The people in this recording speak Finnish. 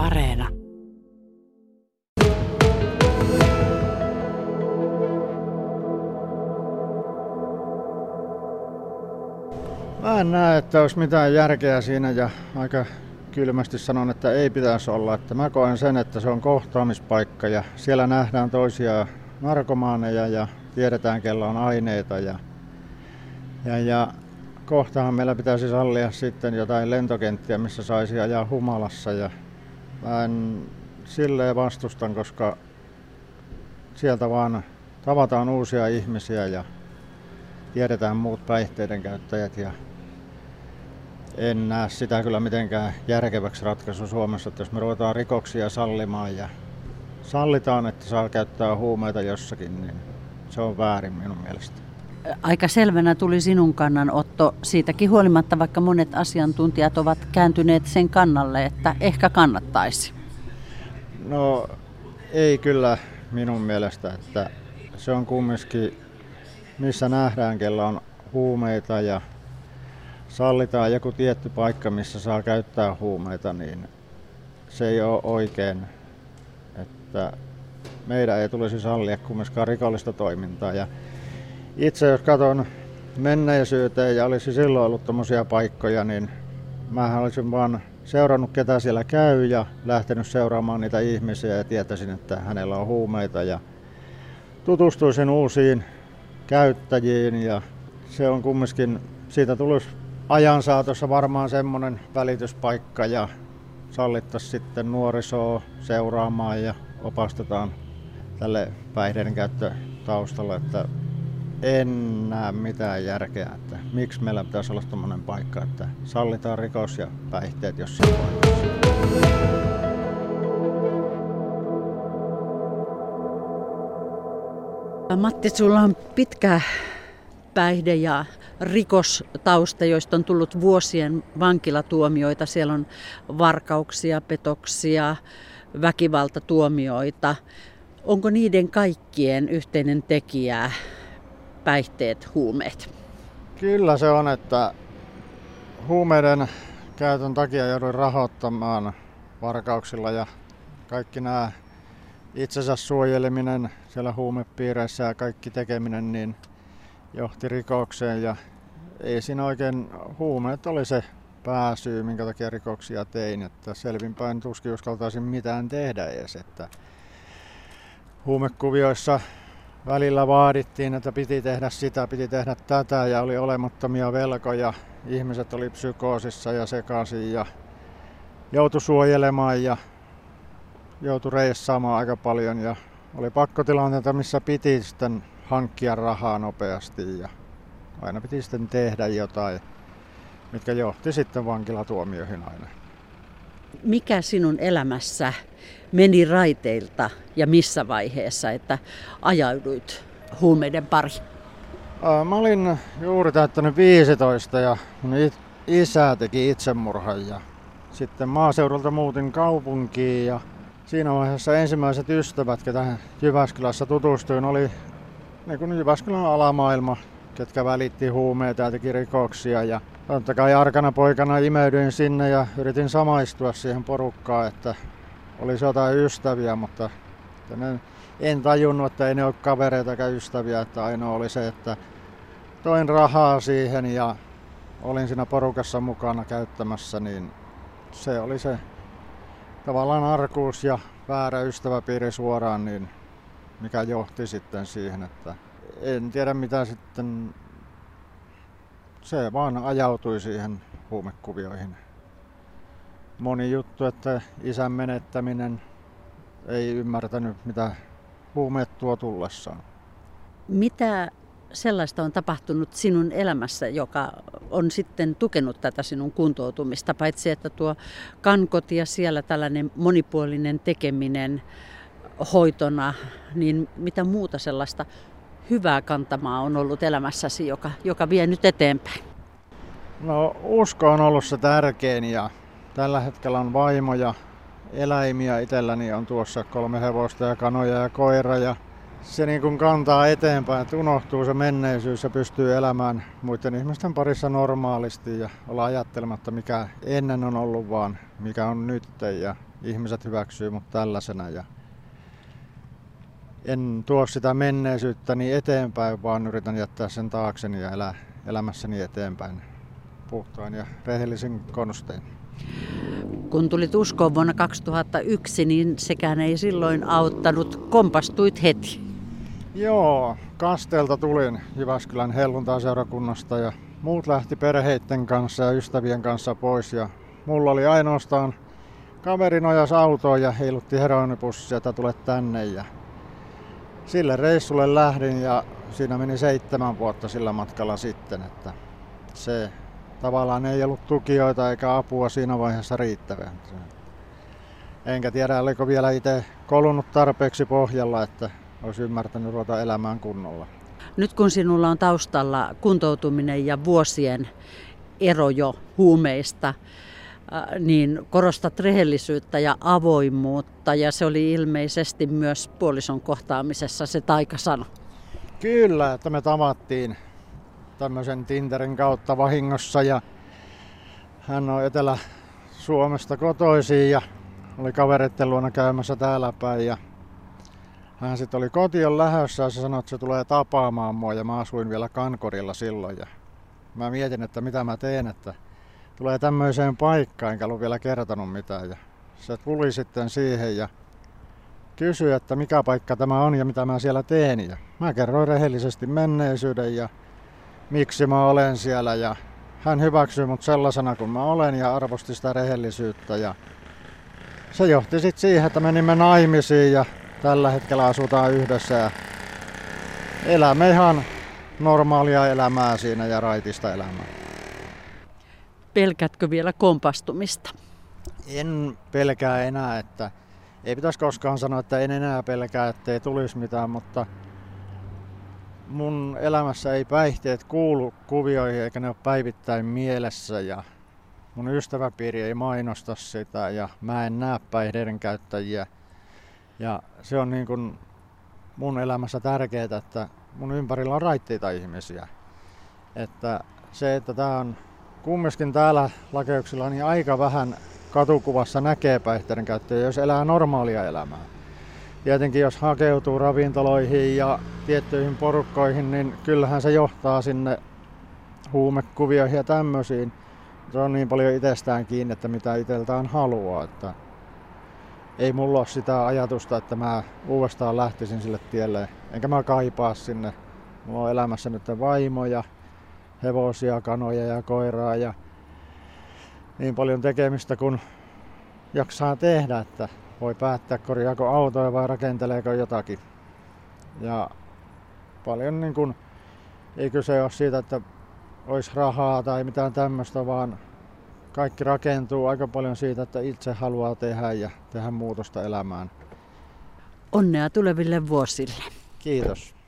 Areena. Mä en näe, että olisi mitään järkeä siinä ja aika kylmästi sanon, että ei pitäisi olla. Että mä koen sen, että se on kohtaamispaikka ja siellä nähdään toisia narkomaaneja ja tiedetään, kellä on aineita. Ja, ja, ja kohtahan meillä pitäisi sallia sitten jotain lentokenttiä, missä saisi ajaa humalassa. Ja mä en silleen vastustan, koska sieltä vaan tavataan uusia ihmisiä ja tiedetään muut päihteiden käyttäjät ja en näe sitä kyllä mitenkään järkeväksi ratkaisu Suomessa, että jos me ruvetaan rikoksia sallimaan ja sallitaan, että saa käyttää huumeita jossakin, niin se on väärin minun mielestä. Aika selvänä tuli sinun kannanotto siitäkin huolimatta, vaikka monet asiantuntijat ovat kääntyneet sen kannalle, että ehkä kannattaisi. No ei kyllä minun mielestä, että se on kumminkin, missä nähdään, kellä on huumeita ja sallitaan joku tietty paikka, missä saa käyttää huumeita, niin se ei ole oikein, että meidän ei tulisi sallia kumminkaan rikollista toimintaa. Ja itse jos katson menneisyyteen ja olisi silloin ollut tämmöisiä paikkoja, niin mä olisin vaan seurannut ketä siellä käy ja lähtenyt seuraamaan niitä ihmisiä ja tietäisin, että hänellä on huumeita ja tutustuisin uusiin käyttäjiin ja se on kumminkin, siitä tulisi ajan saatossa varmaan semmoinen välityspaikka ja sallittaisiin sitten nuorisoa seuraamaan ja opastetaan tälle päihteiden käyttötaustalle, että en näe mitään järkeä, että miksi meillä pitäisi olla tämmöinen paikka, että sallitaan rikos ja päihteet jossain paikassa. Matti, sulla on pitkä päihde- ja rikostausta, joista on tullut vuosien vankilatuomioita. Siellä on varkauksia, petoksia, väkivaltatuomioita. Onko niiden kaikkien yhteinen tekijä päihteet, huumeet? Kyllä se on, että huumeiden käytön takia jouduin rahoittamaan varkauksilla ja kaikki nämä itsensä suojeleminen siellä huumepiireissä ja kaikki tekeminen, niin johti rikokseen ja ei siinä oikein, huumeet oli se pääsyy, minkä takia rikoksia tein, että selvinpäin tuskin uskaltaisin mitään tehdä edes, että huumekuvioissa välillä vaadittiin, että piti tehdä sitä, piti tehdä tätä ja oli olemattomia velkoja. Ihmiset oli psykoosissa ja sekaisin ja joutui suojelemaan ja joutui reissaamaan aika paljon ja oli pakkotilanteita, missä piti sitten hankkia rahaa nopeasti ja aina piti sitten tehdä jotain, mitkä johti sitten vankilatuomioihin aina. Mikä sinun elämässä meni raiteilta ja missä vaiheessa, että ajauduit huumeiden pari? Mä olin juuri täyttänyt 15 ja mun isä teki itsemurhan ja sitten maaseudulta muutin kaupunkiin ja siinä vaiheessa ensimmäiset ystävät, ketä Jyväskylässä tutustuin, oli niin Jyväskylän alamaailma, ketkä välitti huumeita ja teki rikoksia. Ja totta kai arkana poikana imeydyin sinne ja yritin samaistua siihen porukkaan, että olisi jotain ystäviä, mutta en, en tajunnut, että ei ne ole kavereita eikä ystäviä, että ainoa oli se, että toin rahaa siihen ja olin siinä porukassa mukana käyttämässä, niin se oli se tavallaan arkuus ja väärä ystäväpiiri suoraan, niin mikä johti sitten siihen, että en tiedä mitä sitten, se vaan ajautui siihen huumekuvioihin. Moni juttu, että isän menettäminen ei ymmärtänyt mitä huumeet tuo tullessaan. Mitä sellaista on tapahtunut sinun elämässä, joka on sitten tukenut tätä sinun kuntoutumista, paitsi että tuo kankot ja siellä tällainen monipuolinen tekeminen hoitona, niin mitä muuta sellaista hyvää kantamaa on ollut elämässäsi, joka, joka vie nyt eteenpäin? No usko on ollut se tärkein ja tällä hetkellä on vaimo ja eläimiä. Itselläni on tuossa kolme hevosta ja kanoja ja koira ja se niin kuin kantaa eteenpäin, että unohtuu se menneisyys ja pystyy elämään muiden ihmisten parissa normaalisti ja olla ajattelematta mikä ennen on ollut, vaan mikä on nyt ja ihmiset hyväksyy mut tällaisena. Ja en tuo sitä menneisyyttäni eteenpäin, vaan yritän jättää sen taakseni ja elää elämässäni eteenpäin puhtaan ja rehellisin konstein. Kun tulit uskoon vuonna 2001, niin sekään ei silloin auttanut. Kompastuit heti. Joo, Kastelta tulin Jyväskylän helluntaseurakunnasta ja muut lähti perheiden kanssa ja ystävien kanssa pois. Ja mulla oli ainoastaan kaveri nojas autoon ja heilutti heroinipussia, että tule tänne. Ja sille reissulle lähdin ja siinä meni seitsemän vuotta sillä matkalla sitten, että se tavallaan ei ollut tukijoita eikä apua siinä vaiheessa riittävää. Enkä tiedä, oliko vielä itse kolunut tarpeeksi pohjalla, että olisi ymmärtänyt ruveta elämään kunnolla. Nyt kun sinulla on taustalla kuntoutuminen ja vuosien ero jo huumeista, niin korostat rehellisyyttä ja avoimuutta ja se oli ilmeisesti myös puolison kohtaamisessa se taikasana. Kyllä, että me tavattiin tämmöisen Tinterin kautta vahingossa ja hän on Etelä-Suomesta kotoisin ja oli kavereiden luona käymässä täällä päin ja hän sitten oli kotiin lähössä ja se sanoi, että se tulee tapaamaan mua ja mä asuin vielä Kankorilla silloin ja mä mietin, että mitä mä teen, että tulee tämmöiseen paikkaan, enkä ollut vielä kertonut mitään ja se tuli sitten siihen ja kysyi, että mikä paikka tämä on ja mitä mä siellä teen ja mä kerroin rehellisesti menneisyyden ja miksi mä olen siellä ja hän hyväksyi mut sellaisena kuin mä olen ja arvosti sitä rehellisyyttä ja se johti sitten siihen, että menimme naimisiin ja tällä hetkellä asutaan yhdessä ja elämme ihan normaalia elämää siinä ja raitista elämää. Pelkätkö vielä kompastumista? En pelkää enää, että ei pitäisi koskaan sanoa, että en enää pelkää, ettei tulisi mitään, mutta mun elämässä ei päihteet kuulu kuvioihin eikä ne ole päivittäin mielessä ja mun ystäväpiiri ei mainosta sitä ja mä en näe päihteiden käyttäjiä. Ja se on niin kuin mun elämässä tärkeää, että mun ympärillä on raitteita ihmisiä. Että se, että tää on kumminkin täällä lakeuksilla niin aika vähän katukuvassa näkee päihteiden käyttäjiä, jos elää normaalia elämää tietenkin jos hakeutuu ravintoloihin ja tiettyihin porukkoihin, niin kyllähän se johtaa sinne huumekuvioihin ja tämmöisiin. Se on niin paljon itsestään kiinni, että mitä itseltään haluaa. Että ei mulla ole sitä ajatusta, että mä uudestaan lähtisin sille tielle. Enkä mä kaipaa sinne. Mulla on elämässä nyt vaimoja, hevosia, kanoja ja koiraa ja niin paljon tekemistä kuin jaksaa tehdä, että voi päättää korjaako autoja vai rakenteleeko jotakin. Ja paljon niin kuin, ei kyse ole siitä, että olisi rahaa tai mitään tämmöistä, vaan kaikki rakentuu aika paljon siitä, että itse haluaa tehdä ja tehdä muutosta elämään. Onnea tuleville vuosille. Kiitos.